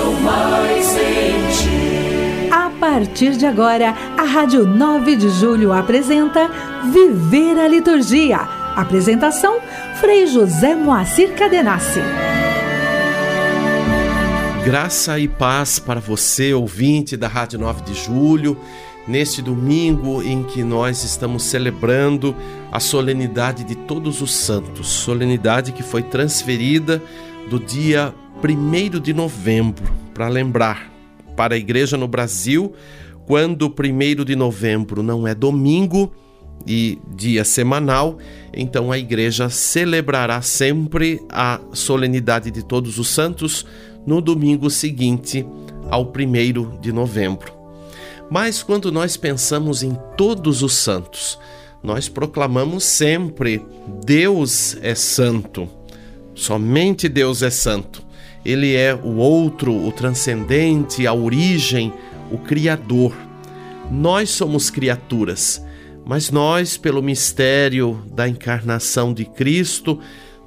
pensam mais em ti. A partir de agora, a Rádio 9 de Julho apresenta Viver a Liturgia. Apresentação: Frei José Moacir Cadenassi. Graça e paz para você, ouvinte da Rádio 9 de Julho, neste domingo em que nós estamos celebrando a solenidade de Todos os Santos, solenidade que foi transferida do dia 1 de novembro, para lembrar para a igreja no Brasil, quando o 1 de novembro não é domingo e dia semanal, então a igreja celebrará sempre a solenidade de Todos os Santos no domingo seguinte ao 1 de novembro. Mas quando nós pensamos em todos os santos, nós proclamamos sempre: Deus é santo. Somente Deus é santo. Ele é o outro, o transcendente, a origem, o Criador. Nós somos criaturas, mas nós, pelo mistério da encarnação de Cristo,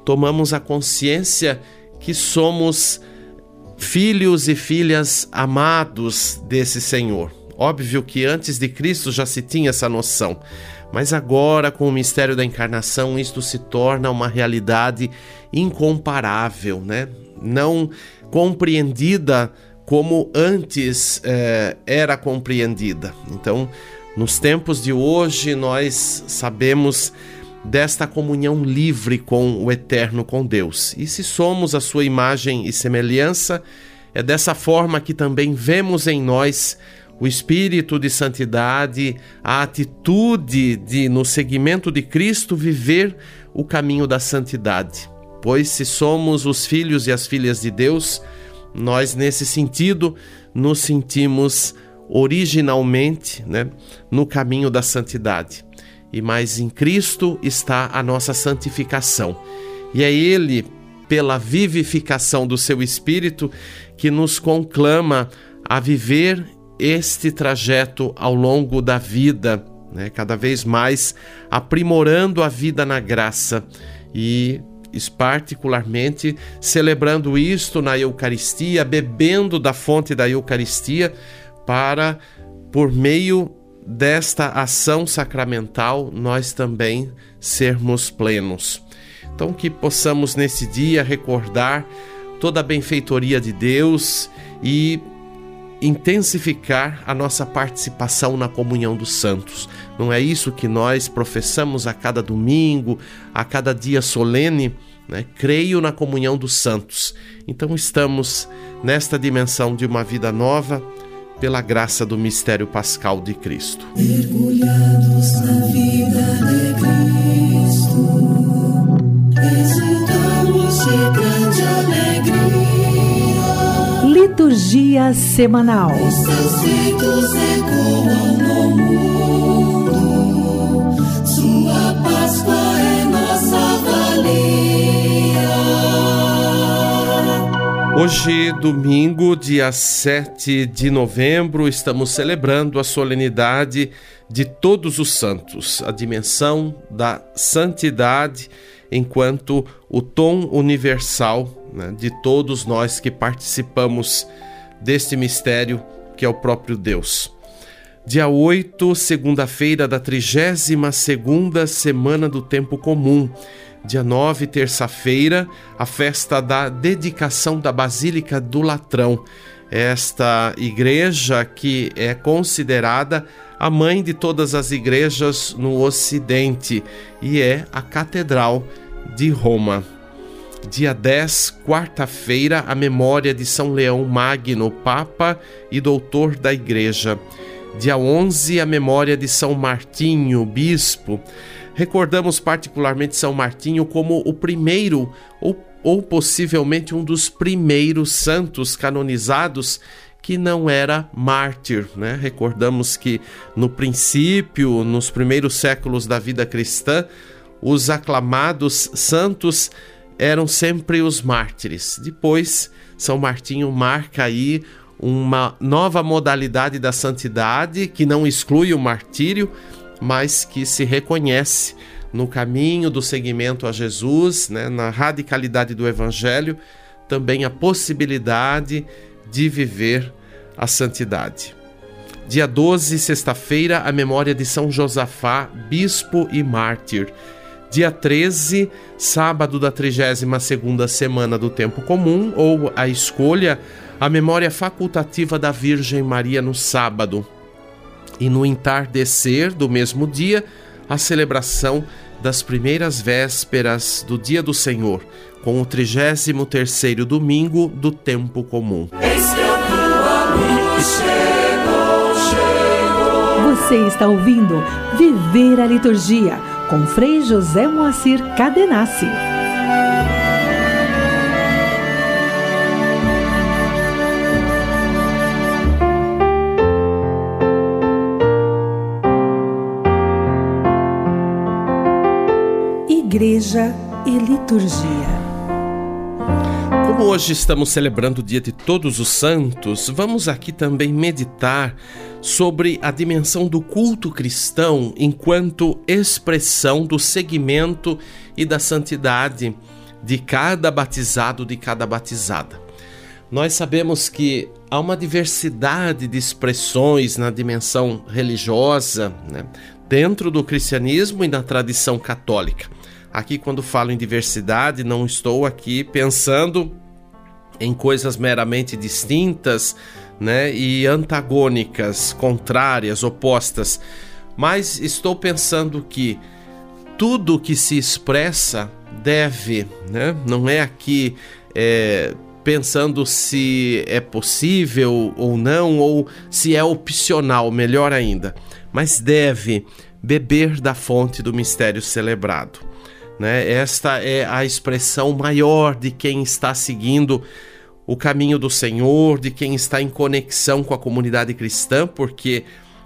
tomamos a consciência que somos filhos e filhas amados desse Senhor. Óbvio que antes de Cristo já se tinha essa noção, mas agora, com o mistério da encarnação, isto se torna uma realidade incomparável, né? Não compreendida como antes eh, era compreendida. Então, nos tempos de hoje, nós sabemos desta comunhão livre com o eterno, com Deus. E se somos a sua imagem e semelhança, é dessa forma que também vemos em nós o espírito de santidade, a atitude de, no seguimento de Cristo, viver o caminho da santidade. Pois se somos os filhos e as filhas de Deus, nós, nesse sentido, nos sentimos originalmente né, no caminho da santidade e mais em Cristo está a nossa santificação. E é Ele, pela vivificação do seu Espírito, que nos conclama a viver este trajeto ao longo da vida, né? cada vez mais aprimorando a vida na graça e particularmente celebrando isto na Eucaristia, bebendo da fonte da Eucaristia para por meio desta ação sacramental nós também sermos plenos. Então, que possamos nesse dia recordar toda a benfeitoria de Deus e intensificar a nossa participação na comunhão dos santos. Não é isso que nós professamos a cada domingo, a cada dia solene? Né? Creio na comunhão dos santos. Então, estamos nesta dimensão de uma vida nova pela graça do mistério pascal de Cristo. Mergulhados na vida de Cristo, exultamos de grande alegria. Liturgia semanal. Os seus feitos ecoam no mundo, sua Páscoa é nossa valia. Hoje, domingo, dia 7 de novembro, estamos celebrando a solenidade de Todos os Santos, a dimensão da santidade enquanto o tom universal né, de todos nós que participamos deste mistério que é o próprio Deus. Dia 8, segunda-feira da 32 segunda semana do tempo comum. Dia 9, terça-feira, a festa da dedicação da Basílica do Latrão. Esta igreja que é considerada a mãe de todas as igrejas no Ocidente e é a Catedral de Roma. Dia 10, quarta-feira, a memória de São Leão Magno, Papa e Doutor da Igreja. Dia 11, a memória de São Martinho, Bispo. Recordamos particularmente São Martinho como o primeiro ou, ou possivelmente um dos primeiros santos canonizados que não era mártir, né? Recordamos que no princípio, nos primeiros séculos da vida cristã, os aclamados santos eram sempre os mártires. Depois, São Martinho marca aí uma nova modalidade da santidade que não exclui o martírio, mas que se reconhece no caminho do seguimento a Jesus, né, na radicalidade do Evangelho, também a possibilidade de viver a santidade. Dia 12, sexta-feira, a memória de São Josafá, bispo e mártir. Dia 13, sábado da 32ª semana do tempo comum, ou a escolha, a memória facultativa da Virgem Maria no sábado. E no entardecer do mesmo dia, a celebração das primeiras vésperas do dia do Senhor, com o 33º domingo do tempo comum. Você está ouvindo Viver a Liturgia com Frei José Moacir Cadenassi. Igreja e Liturgia. Como hoje estamos celebrando o Dia de Todos os Santos, vamos aqui também meditar sobre a dimensão do culto cristão enquanto expressão do seguimento e da santidade de cada batizado, de cada batizada. Nós sabemos que há uma diversidade de expressões na dimensão religiosa, né, dentro do cristianismo e na tradição católica. Aqui, quando falo em diversidade, não estou aqui pensando em coisas meramente distintas né, e antagônicas, contrárias, opostas, mas estou pensando que tudo que se expressa deve, né, não é aqui é, pensando se é possível ou não, ou se é opcional, melhor ainda, mas deve beber da fonte do mistério celebrado. Né? Esta é a expressão maior de quem está seguindo o caminho do Senhor, de quem está em conexão com a comunidade cristã, porque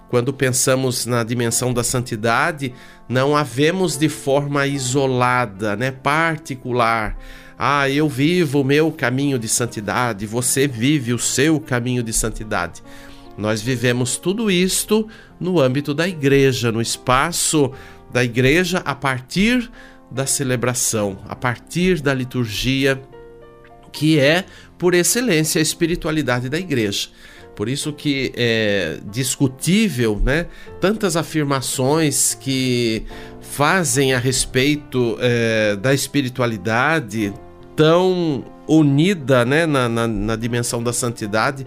quando pensamos na dimensão da santidade, não a vemos de forma isolada, né, particular. Ah, eu vivo o meu caminho de santidade, você vive o seu caminho de santidade. Nós vivemos tudo isto no âmbito da igreja, no espaço da igreja, a partir da celebração, a partir da liturgia, que é por excelência a espiritualidade da igreja. Por isso que é discutível, né? Tantas afirmações que fazem a respeito é, da espiritualidade tão unida, né, na, na, na dimensão da santidade,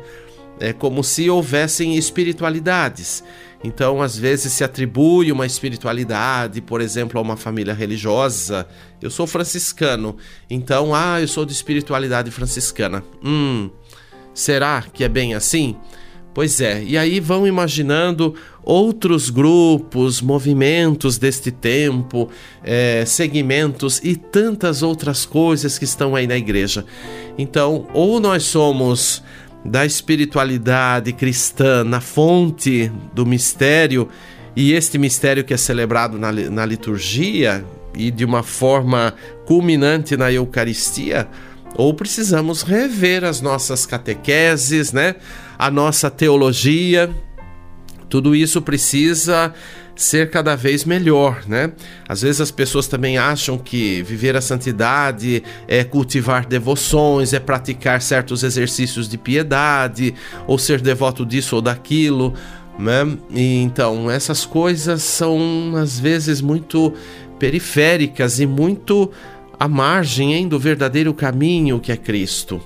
é como se houvessem espiritualidades. Então, às vezes se atribui uma espiritualidade, por exemplo, a uma família religiosa. Eu sou franciscano, então, ah, eu sou de espiritualidade franciscana. Hum, será que é bem assim? Pois é, e aí vão imaginando outros grupos, movimentos deste tempo, é, segmentos e tantas outras coisas que estão aí na igreja. Então, ou nós somos da espiritualidade cristã na fonte do mistério, e este mistério que é celebrado na, na liturgia e de uma forma culminante na Eucaristia, ou precisamos rever as nossas catequeses, né? A nossa teologia. Tudo isso precisa ser cada vez melhor, né? Às vezes as pessoas também acham que viver a santidade é cultivar devoções, é praticar certos exercícios de piedade, ou ser devoto disso ou daquilo, né? E então, essas coisas são às vezes muito periféricas e muito à margem hein, do verdadeiro caminho que é Cristo.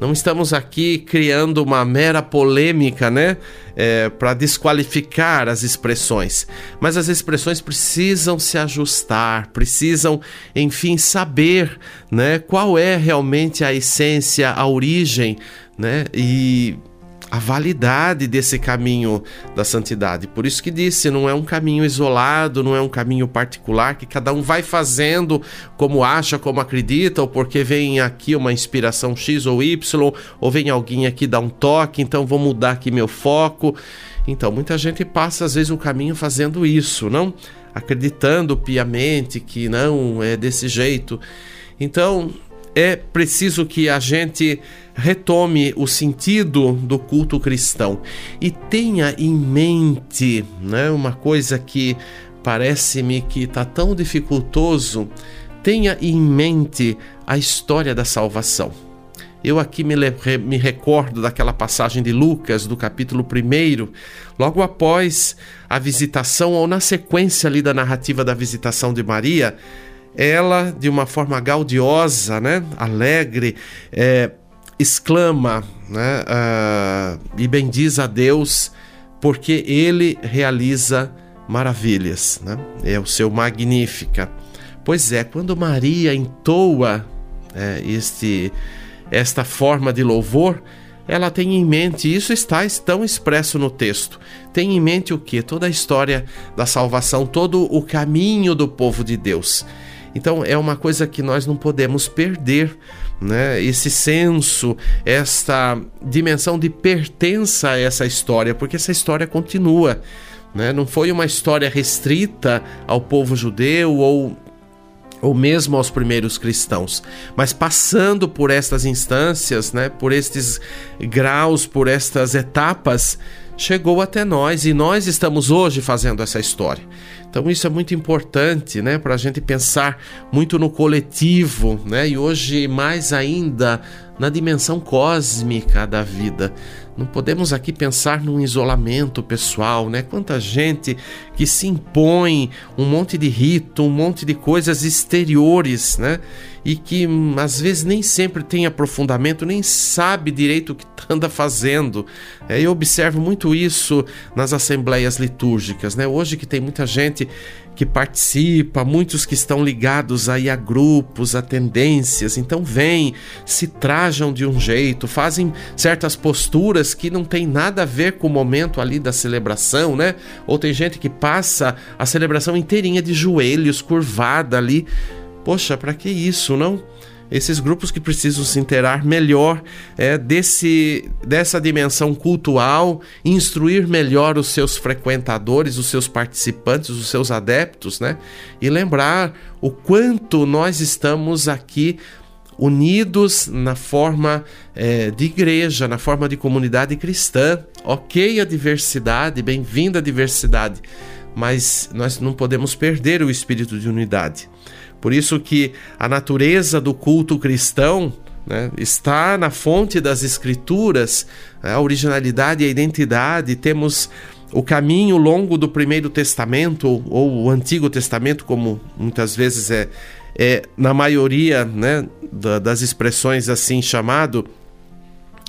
Não estamos aqui criando uma mera polêmica, né, é, para desqualificar as expressões, mas as expressões precisam se ajustar, precisam, enfim, saber, né, qual é realmente a essência, a origem, né, e a validade desse caminho da santidade. Por isso que disse, não é um caminho isolado, não é um caminho particular que cada um vai fazendo como acha, como acredita, ou porque vem aqui uma inspiração X ou Y, ou vem alguém aqui dar um toque, então vou mudar aqui meu foco. Então, muita gente passa às vezes o caminho fazendo isso, não? Acreditando piamente que não é desse jeito. Então, é preciso que a gente retome o sentido do culto cristão e tenha em mente né, uma coisa que parece-me que está tão dificultoso. Tenha em mente a história da salvação. Eu aqui me, me recordo daquela passagem de Lucas, do capítulo 1, logo após a visitação, ou na sequência ali da narrativa da visitação de Maria, ela, de uma forma gaudiosa, né, alegre, é, exclama né, uh, e bendiz a Deus porque ele realiza maravilhas. Né? É o seu Magnífica. Pois é, quando Maria entoa é, este, esta forma de louvor, ela tem em mente, isso está tão expresso no texto, tem em mente o que? Toda a história da salvação, todo o caminho do povo de Deus. Então é uma coisa que nós não podemos perder, né? Esse senso, esta dimensão de pertença a essa história, porque essa história continua. Né? Não foi uma história restrita ao povo judeu ou ou mesmo aos primeiros cristãos, mas passando por estas instâncias, né, por estes graus, por estas etapas, chegou até nós e nós estamos hoje fazendo essa história. Então isso é muito importante, né, para a gente pensar muito no coletivo, né, e hoje mais ainda na dimensão cósmica da vida. Não podemos aqui pensar num isolamento pessoal, né? Quanta gente que se impõe um monte de rito, um monte de coisas exteriores, né? E que hum, às vezes nem sempre tem aprofundamento, nem sabe direito o que anda fazendo. É, eu observo muito isso nas assembleias litúrgicas, né? Hoje que tem muita gente que participa, muitos que estão ligados aí a grupos, a tendências, então vêm, se trajam de um jeito, fazem certas posturas que não tem nada a ver com o momento ali da celebração, né? Ou tem gente que passa a celebração inteirinha de joelhos, curvada ali. Poxa, para que isso, não? Esses grupos que precisam se interar melhor é, desse, dessa dimensão cultural, instruir melhor os seus frequentadores, os seus participantes, os seus adeptos, né? E lembrar o quanto nós estamos aqui unidos na forma é, de igreja, na forma de comunidade cristã. Ok a diversidade, bem-vinda a diversidade, mas nós não podemos perder o espírito de unidade. Por isso que a natureza do culto cristão né, está na fonte das escrituras, né, a originalidade e a identidade. Temos o caminho longo do Primeiro Testamento ou, ou o Antigo Testamento, como muitas vezes é, é na maioria né, das expressões assim chamado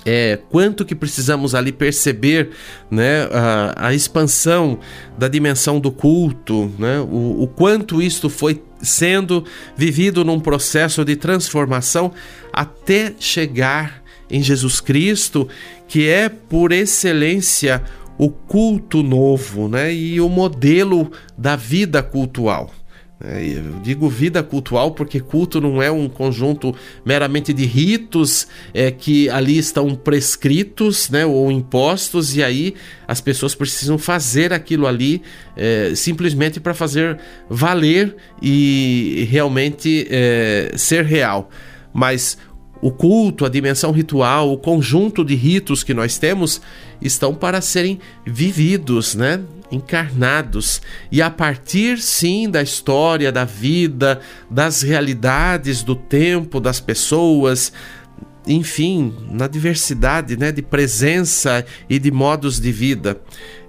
é, quanto que precisamos ali perceber né, a, a expansão da dimensão do culto, né, o, o quanto isto foi sendo vivido num processo de transformação até chegar em Jesus Cristo, que é por excelência o culto novo né, e o modelo da vida cultual. É, eu digo vida cultual porque culto não é um conjunto meramente de ritos é, que ali estão prescritos né, ou impostos, e aí as pessoas precisam fazer aquilo ali é, simplesmente para fazer valer e realmente é, ser real. Mas o culto, a dimensão ritual, o conjunto de ritos que nós temos estão para serem vividos, né? Encarnados e a partir sim da história, da vida, das realidades do tempo, das pessoas, enfim, na diversidade né, de presença e de modos de vida.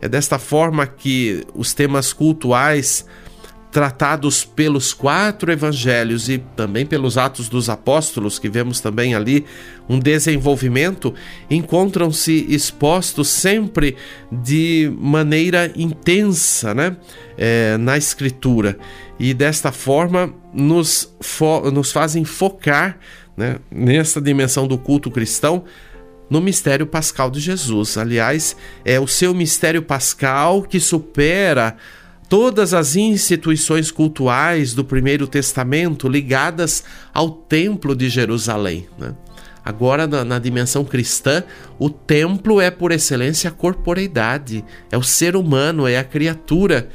É desta forma que os temas cultuais tratados pelos quatro evangelhos e também pelos Atos dos Apóstolos, que vemos também ali um desenvolvimento, encontram-se expostos sempre de maneira intensa né? É, na Escritura. E desta forma nos, nos fazem focar né, nessa dimensão do culto cristão no mistério pascal de Jesus. Aliás, é o seu mistério pascal que supera todas as instituições cultuais do Primeiro Testamento ligadas ao Templo de Jerusalém. Né? Agora, na, na, dimensão cristã, o templo é por excelência a corporeidade, é o ser humano, é a criatura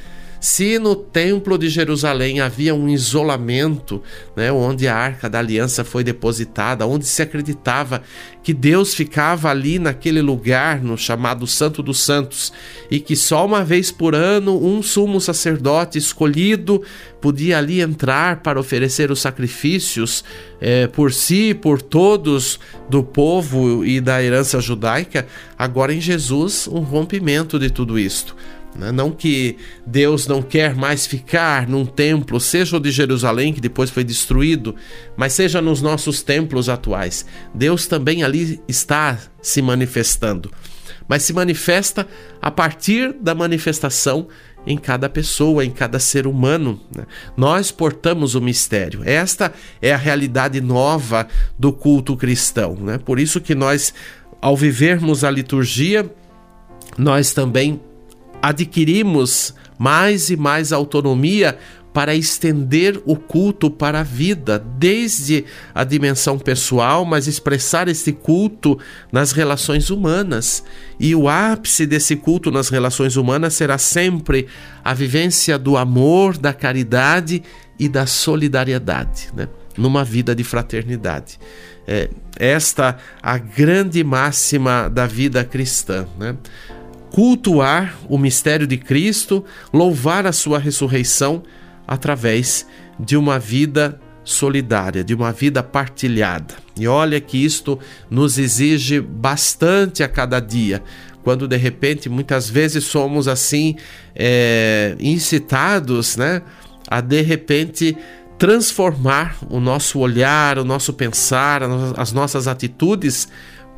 Se no Templo de Jerusalém havia um isolamento, né, onde a Arca da Aliança foi depositada, onde se acreditava que Deus ficava ali naquele lugar, no chamado Santo dos Santos, e que só uma vez por ano um sumo sacerdote escolhido podia ali entrar para oferecer os sacrifícios eh, por si, por todos do povo e da herança judaica, agora em Jesus um rompimento de tudo isto. Né? Não que Deus não quer mais ficar num templo, seja o de Jerusalém, que depois foi destruído, mas seja nos nossos templos atuais. Deus também ali está se manifestando, mas se manifesta a partir da manifestação em cada pessoa, em cada ser humano. Né? Nós portamos o mistério. Esta é a realidade nova do culto cristão. Né? Por isso que nós, ao vivermos a liturgia, nós também adquirimos mais e mais autonomia para estender o culto para a vida, desde a dimensão pessoal, mas expressar esse culto nas relações humanas. E o ápice desse culto nas relações humanas será sempre a vivência do amor, da caridade e da solidariedade, né? numa vida de fraternidade. É, esta a grande máxima da vida cristã. Né? Cultuar o mistério de Cristo, louvar a sua ressurreição através de uma vida solidária, de uma vida partilhada. E olha que isto nos exige bastante a cada dia, quando de repente muitas vezes somos assim é, incitados, né, a de repente transformar o nosso olhar, o nosso pensar, as nossas atitudes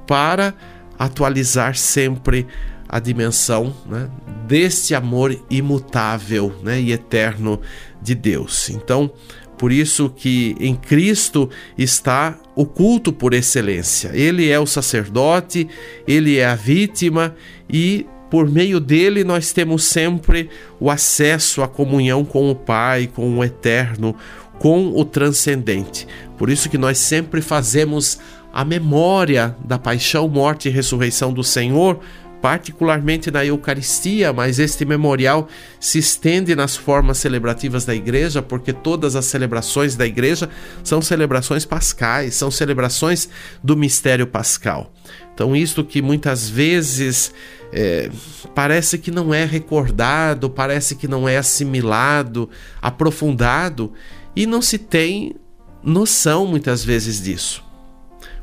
para atualizar sempre a dimensão né, deste amor imutável né, e eterno de Deus. Então, por isso que em Cristo está o culto por excelência. Ele é o sacerdote, ele é a vítima e por meio dele nós temos sempre o acesso à comunhão com o Pai, com o eterno, com o transcendente. Por isso que nós sempre fazemos a memória da paixão, morte e ressurreição do Senhor particularmente na Eucaristia, mas este memorial se estende nas formas celebrativas da igreja, porque todas as celebrações da igreja são celebrações pascais, são celebrações do mistério pascal. Então, isto que muitas vezes é, parece que não é recordado, parece que não é assimilado, aprofundado, e não se tem noção muitas vezes disso.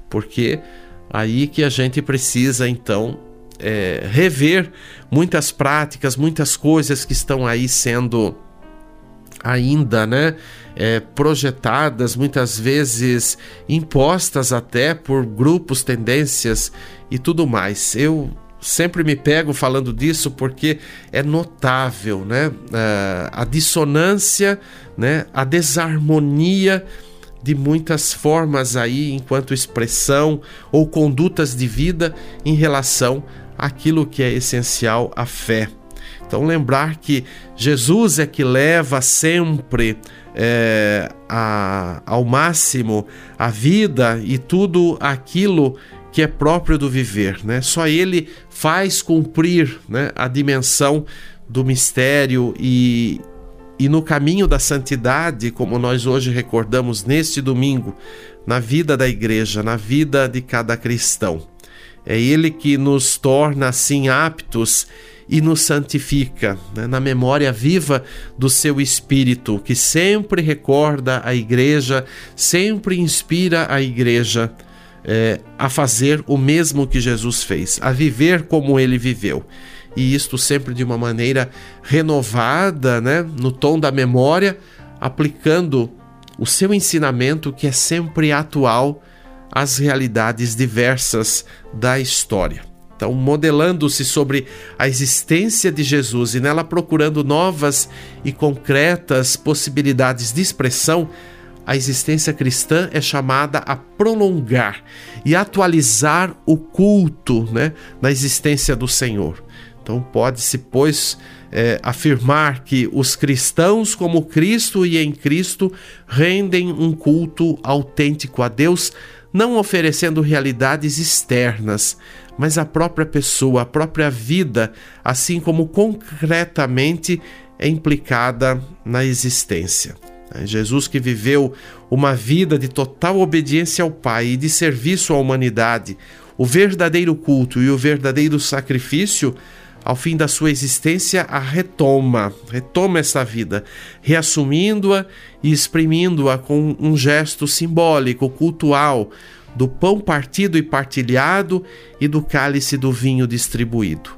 Porque aí que a gente precisa então é, rever muitas práticas, muitas coisas que estão aí sendo ainda, né, é, projetadas, muitas vezes impostas até por grupos, tendências e tudo mais. Eu sempre me pego falando disso porque é notável, né, a dissonância, né, a desarmonia de muitas formas aí enquanto expressão ou condutas de vida em relação aquilo que é essencial à fé. Então, lembrar que Jesus é que leva sempre é, a, ao máximo a vida e tudo aquilo que é próprio do viver. Né? Só Ele faz cumprir né, a dimensão do mistério e, e no caminho da santidade, como nós hoje recordamos neste domingo, na vida da igreja, na vida de cada cristão. É Ele que nos torna assim aptos e nos santifica, né? na memória viva do seu Espírito, que sempre recorda a igreja, sempre inspira a igreja é, a fazer o mesmo que Jesus fez, a viver como ele viveu. E isto sempre de uma maneira renovada, né? no tom da memória, aplicando o seu ensinamento que é sempre atual as realidades diversas da história. Então, modelando-se sobre a existência de Jesus e nela procurando novas e concretas possibilidades de expressão, a existência cristã é chamada a prolongar e atualizar o culto né, na existência do Senhor. Então, pode-se, pois, é, afirmar que os cristãos, como Cristo e em Cristo, rendem um culto autêntico a Deus não oferecendo realidades externas, mas a própria pessoa, a própria vida, assim como concretamente é implicada na existência. É Jesus que viveu uma vida de total obediência ao Pai e de serviço à humanidade, o verdadeiro culto e o verdadeiro sacrifício, ao fim da sua existência, a retoma, retoma essa vida, reassumindo-a e exprimindo-a com um gesto simbólico, cultual, do pão partido e partilhado e do cálice do vinho distribuído.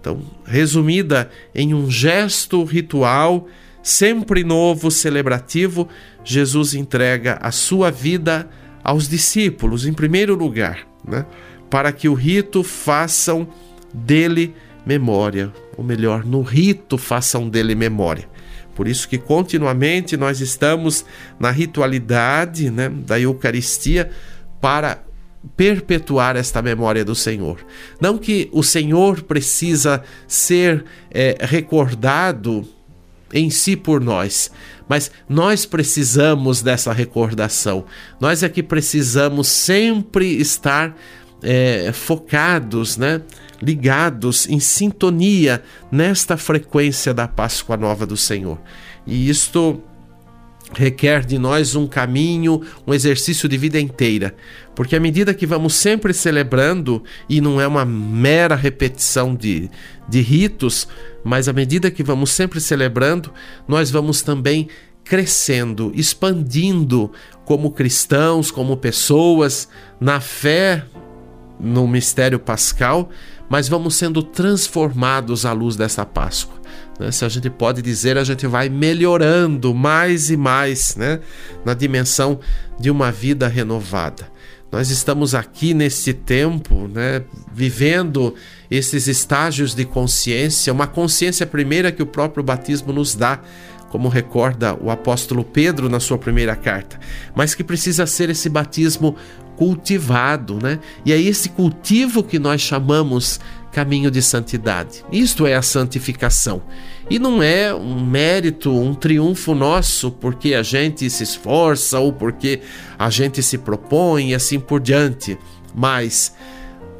Então, resumida em um gesto ritual, sempre novo, celebrativo, Jesus entrega a sua vida aos discípulos, em primeiro lugar, né? para que o rito façam dele memória, ou melhor, no rito façam dele memória. Por isso que continuamente nós estamos na ritualidade né, da Eucaristia para perpetuar esta memória do Senhor. Não que o Senhor precisa ser é, recordado em si por nós, mas nós precisamos dessa recordação. Nós é que precisamos sempre estar é, focados, né? Ligados em sintonia nesta frequência da Páscoa Nova do Senhor. E isto requer de nós um caminho, um exercício de vida inteira, porque à medida que vamos sempre celebrando, e não é uma mera repetição de, de ritos, mas à medida que vamos sempre celebrando, nós vamos também crescendo, expandindo como cristãos, como pessoas, na fé no mistério pascal, mas vamos sendo transformados à luz dessa Páscoa. Né? Se a gente pode dizer, a gente vai melhorando mais e mais né? na dimensão de uma vida renovada. Nós estamos aqui nesse tempo, né, vivendo esses estágios de consciência, uma consciência primeira que o próprio batismo nos dá, como recorda o apóstolo Pedro na sua primeira carta, mas que precisa ser esse batismo cultivado, né? E é esse cultivo que nós chamamos caminho de santidade. Isto é a santificação. E não é um mérito, um triunfo nosso porque a gente se esforça ou porque a gente se propõe e assim por diante, mas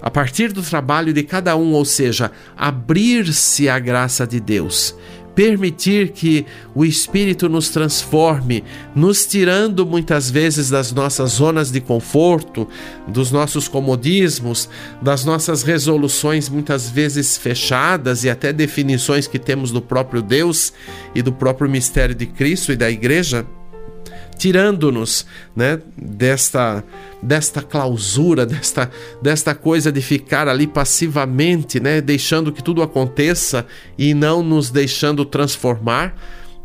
a partir do trabalho de cada um, ou seja, abrir-se à graça de Deus permitir que o Espírito nos transforme, nos tirando muitas vezes das nossas zonas de conforto, dos nossos comodismos, das nossas resoluções muitas vezes fechadas e até definições que temos do próprio Deus e do próprio mistério de Cristo e da Igreja tirando-nos né, desta, desta clausura, desta, desta coisa de ficar ali passivamente, né, deixando que tudo aconteça e não nos deixando transformar.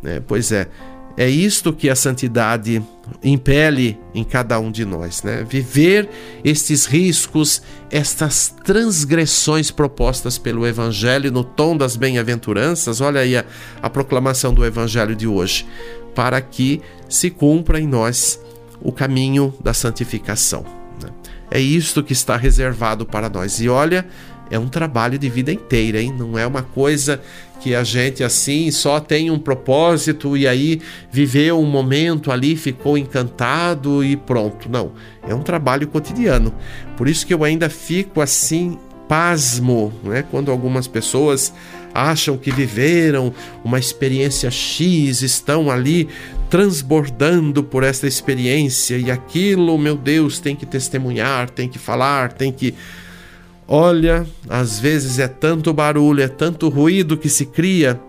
Né? Pois é, é isto que a santidade impele em cada um de nós, né? Viver estes riscos, estas transgressões propostas pelo Evangelho no tom das bem-aventuranças. Olha aí a, a proclamação do Evangelho de hoje para que se cumpra em nós o caminho da santificação. Né? É isto que está reservado para nós. E olha, é um trabalho de vida inteira, hein? Não é uma coisa que a gente assim só tem um propósito e aí viveu um momento ali, ficou encantado e pronto. Não, é um trabalho cotidiano. Por isso que eu ainda fico assim pasmo, né? Quando algumas pessoas acham que viveram uma experiência X, estão ali transbordando por essa experiência e aquilo, meu Deus, tem que testemunhar, tem que falar, tem que. Olha, às vezes é tanto barulho, é tanto ruído que se cria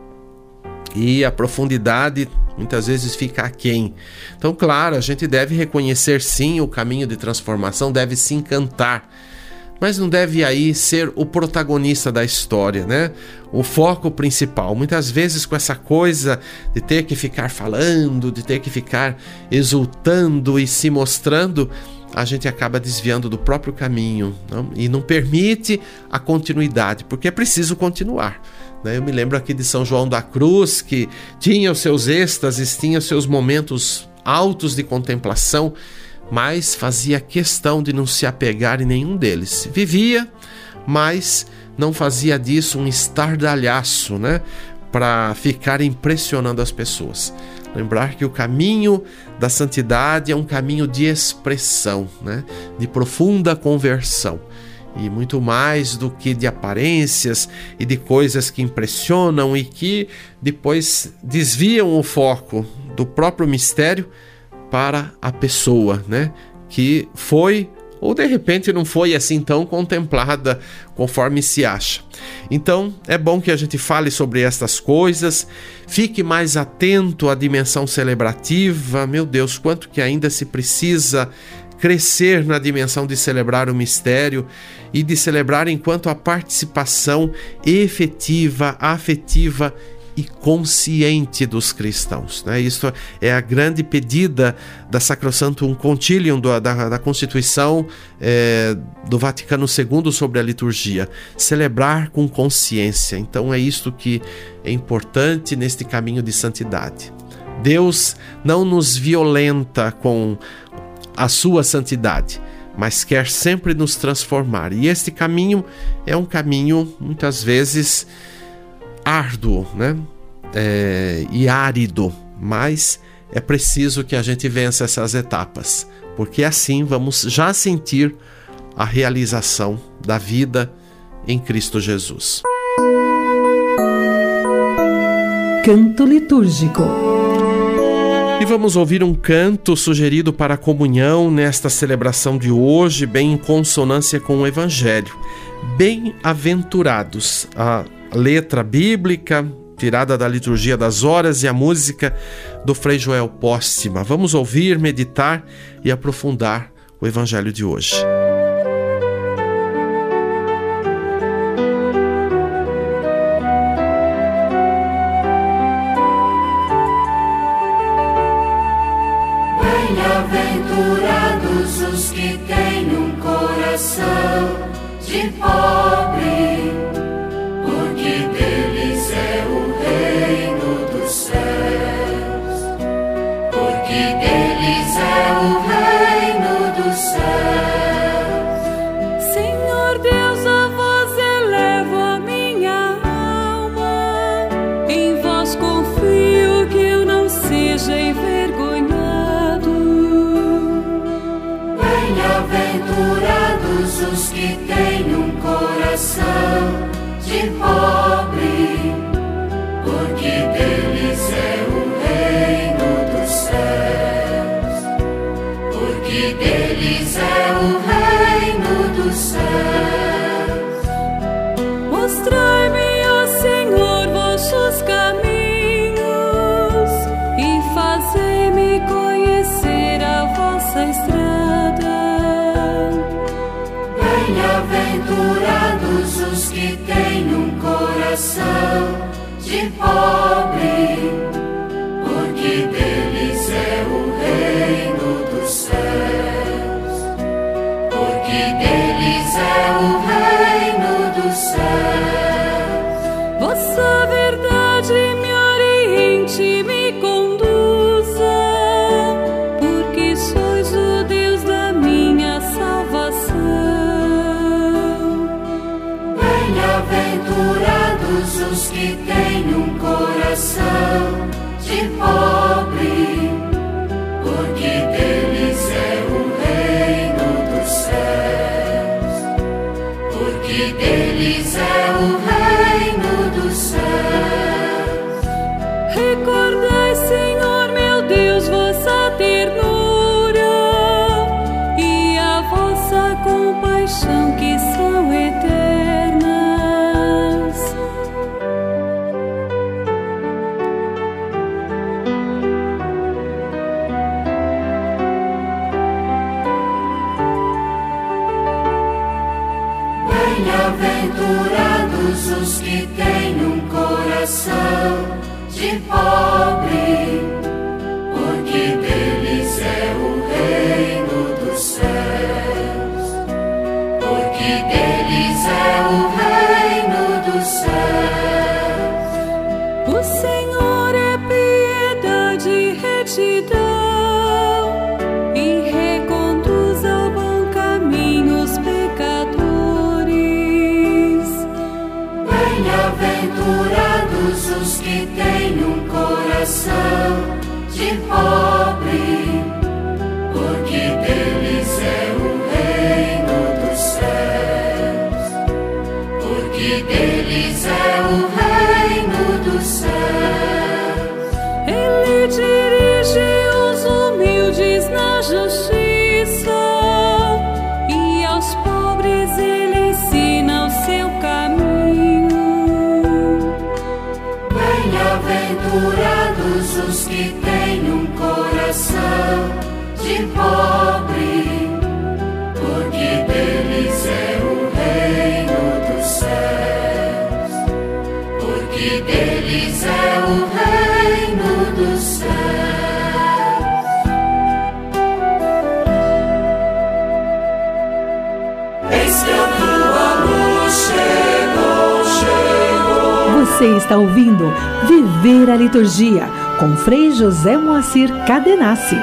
e a profundidade muitas vezes fica aquém. Então, claro, a gente deve reconhecer sim o caminho de transformação, deve se encantar mas não deve aí ser o protagonista da história, né? O foco principal. Muitas vezes com essa coisa de ter que ficar falando, de ter que ficar exultando e se mostrando, a gente acaba desviando do próprio caminho não? e não permite a continuidade, porque é preciso continuar. Né? Eu me lembro aqui de São João da Cruz, que tinha os seus êxtases, tinha os seus momentos altos de contemplação mas fazia questão de não se apegar em nenhum deles. Vivia, mas não fazia disso um estardalhaço, né? Para ficar impressionando as pessoas. Lembrar que o caminho da santidade é um caminho de expressão, né? De profunda conversão. e muito mais do que de aparências e de coisas que impressionam e que depois desviam o foco do próprio mistério para a pessoa, né? Que foi ou de repente não foi assim tão contemplada conforme se acha. Então, é bom que a gente fale sobre estas coisas, fique mais atento à dimensão celebrativa. Meu Deus, quanto que ainda se precisa crescer na dimensão de celebrar o mistério e de celebrar enquanto a participação efetiva, afetiva e consciente dos cristãos. Né? Isso é a grande pedida da Sacrosantum Concilium, da, da, da Constituição é, do Vaticano II sobre a liturgia. Celebrar com consciência. Então é isto que é importante neste caminho de santidade. Deus não nos violenta com a sua santidade, mas quer sempre nos transformar. E este caminho é um caminho, muitas vezes, árduo né? É, e árido, mas é preciso que a gente vença essas etapas, porque assim vamos já sentir a realização da vida em Cristo Jesus. Canto litúrgico. E vamos ouvir um canto sugerido para a comunhão nesta celebração de hoje, bem em consonância com o Evangelho. Bem-aventurados, a letra bíblica tirada da liturgia das horas e a música do Frei Joel Póstima. Vamos ouvir, meditar e aprofundar o Evangelho de hoje. Porque deles é o reino dos yourself. Você está ouvindo Viver a Liturgia com Frei José Moacir Cadenassi.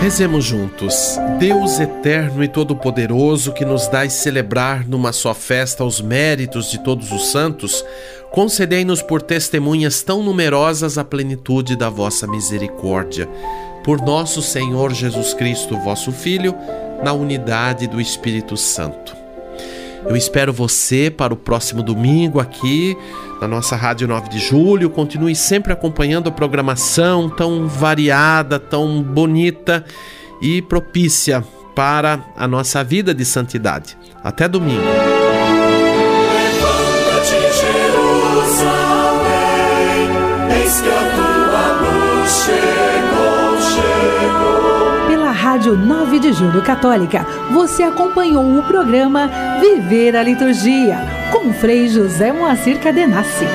Rezemos juntos. Deus eterno e todo-poderoso, que nos dais celebrar numa só festa os méritos de todos os santos, concedei-nos por testemunhas tão numerosas a plenitude da vossa misericórdia. Por nosso Senhor Jesus Cristo, vosso Filho, na unidade do Espírito Santo. Eu espero você para o próximo domingo aqui na nossa Rádio 9 de Julho. Continue sempre acompanhando a programação tão variada, tão bonita e propícia para a nossa vida de santidade. Até domingo. Pela Rádio 9 de Julho Católica, você acompanhou o programa Viver a Liturgia com Frei José Moacir Cadenassi.